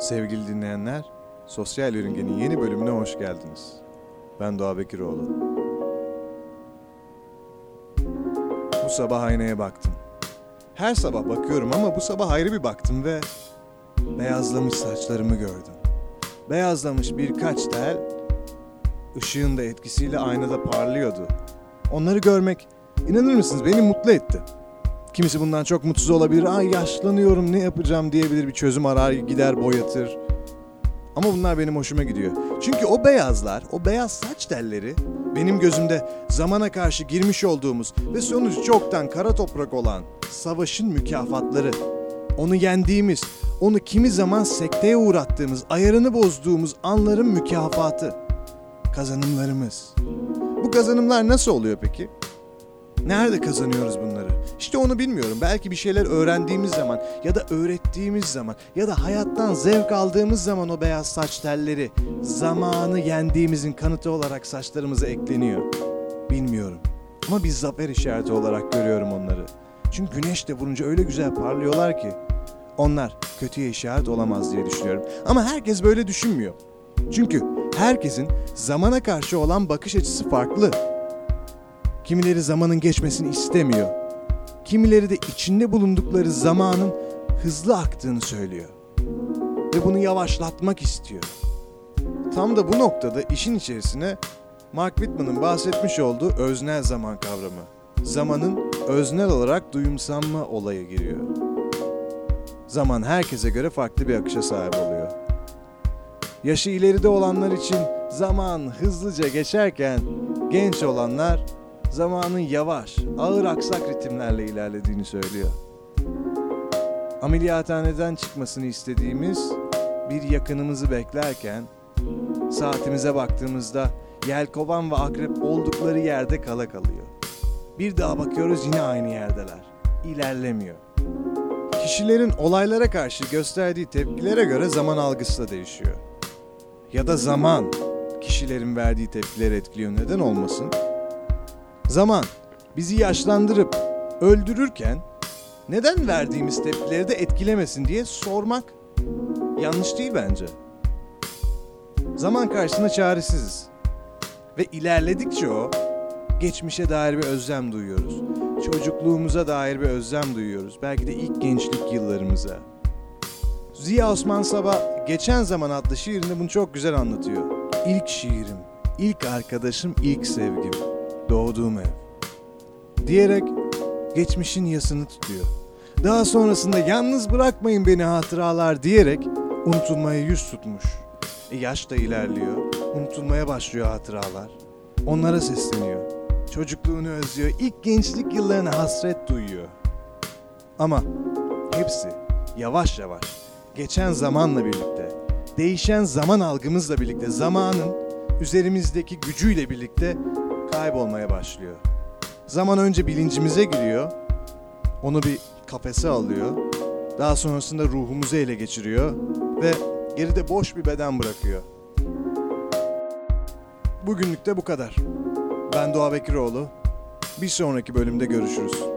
Sevgili dinleyenler, Sosyal Yörünge'nin yeni bölümüne hoş geldiniz. Ben Doğa Bekiroğlu. Bu sabah aynaya baktım. Her sabah bakıyorum ama bu sabah ayrı bir baktım ve beyazlamış saçlarımı gördüm. Beyazlamış birkaç tel ışığın da etkisiyle aynada parlıyordu. Onları görmek inanır mısınız beni mutlu etti. Kimisi bundan çok mutsuz olabilir. Ay yaşlanıyorum ne yapacağım diyebilir bir çözüm arar gider boyatır. Ama bunlar benim hoşuma gidiyor. Çünkü o beyazlar, o beyaz saç telleri benim gözümde zamana karşı girmiş olduğumuz ve sonucu çoktan kara toprak olan savaşın mükafatları. Onu yendiğimiz, onu kimi zaman sekteye uğrattığımız, ayarını bozduğumuz anların mükafatı. Kazanımlarımız. Bu kazanımlar nasıl oluyor peki? Nerede kazanıyoruz bunları? İşte onu bilmiyorum. Belki bir şeyler öğrendiğimiz zaman ya da öğrettiğimiz zaman ya da hayattan zevk aldığımız zaman o beyaz saç telleri zamanı yendiğimizin kanıtı olarak saçlarımıza ekleniyor. Bilmiyorum. Ama bir zafer işareti olarak görüyorum onları. Çünkü güneş de vurunca öyle güzel parlıyorlar ki onlar kötüye işaret olamaz diye düşünüyorum. Ama herkes böyle düşünmüyor. Çünkü herkesin zamana karşı olan bakış açısı farklı. Kimileri zamanın geçmesini istemiyor. Kimileri de içinde bulundukları zamanın hızlı aktığını söylüyor. Ve bunu yavaşlatmak istiyor. Tam da bu noktada işin içerisine Mark Whitman'ın bahsetmiş olduğu öznel zaman kavramı. Zamanın öznel olarak duyumsanma olayı giriyor. Zaman herkese göre farklı bir akışa sahip oluyor. Yaşı ileride olanlar için zaman hızlıca geçerken genç olanlar zamanın yavaş, ağır aksak ritimlerle ilerlediğini söylüyor. Ameliyathaneden çıkmasını istediğimiz bir yakınımızı beklerken saatimize baktığımızda yelkovan ve akrep oldukları yerde kala kalıyor. Bir daha bakıyoruz yine aynı yerdeler. İlerlemiyor. Kişilerin olaylara karşı gösterdiği tepkilere göre zaman algısı da değişiyor. Ya da zaman kişilerin verdiği tepkileri etkiliyor. Neden olmasın? Zaman bizi yaşlandırıp öldürürken neden verdiğimiz tepkileri de etkilemesin diye sormak yanlış değil bence. Zaman karşısında çaresiziz. Ve ilerledikçe o geçmişe dair bir özlem duyuyoruz. Çocukluğumuza dair bir özlem duyuyoruz. Belki de ilk gençlik yıllarımıza. Ziya Osman Sabah Geçen Zaman adlı şiirinde bunu çok güzel anlatıyor. İlk şiirim, ilk arkadaşım, ilk sevgim, doğduğum ev. Diyerek geçmişin yasını tutuyor. Daha sonrasında yalnız bırakmayın beni hatıralar diyerek unutulmaya yüz tutmuş. E yaş da ilerliyor. Unutulmaya başlıyor hatıralar. Onlara sesleniyor. Çocukluğunu özlüyor. İlk gençlik yıllarına hasret duyuyor. Ama hepsi yavaş yavaş geçen zamanla birlikte, değişen zaman algımızla birlikte, zamanın üzerimizdeki gücüyle birlikte kaybolmaya başlıyor. Zaman önce bilincimize giriyor, onu bir kafese alıyor, daha sonrasında ruhumuzu ele geçiriyor ve geride boş bir beden bırakıyor. Bugünlük de bu kadar. Ben Doğa Bekiroğlu. Bir sonraki bölümde görüşürüz.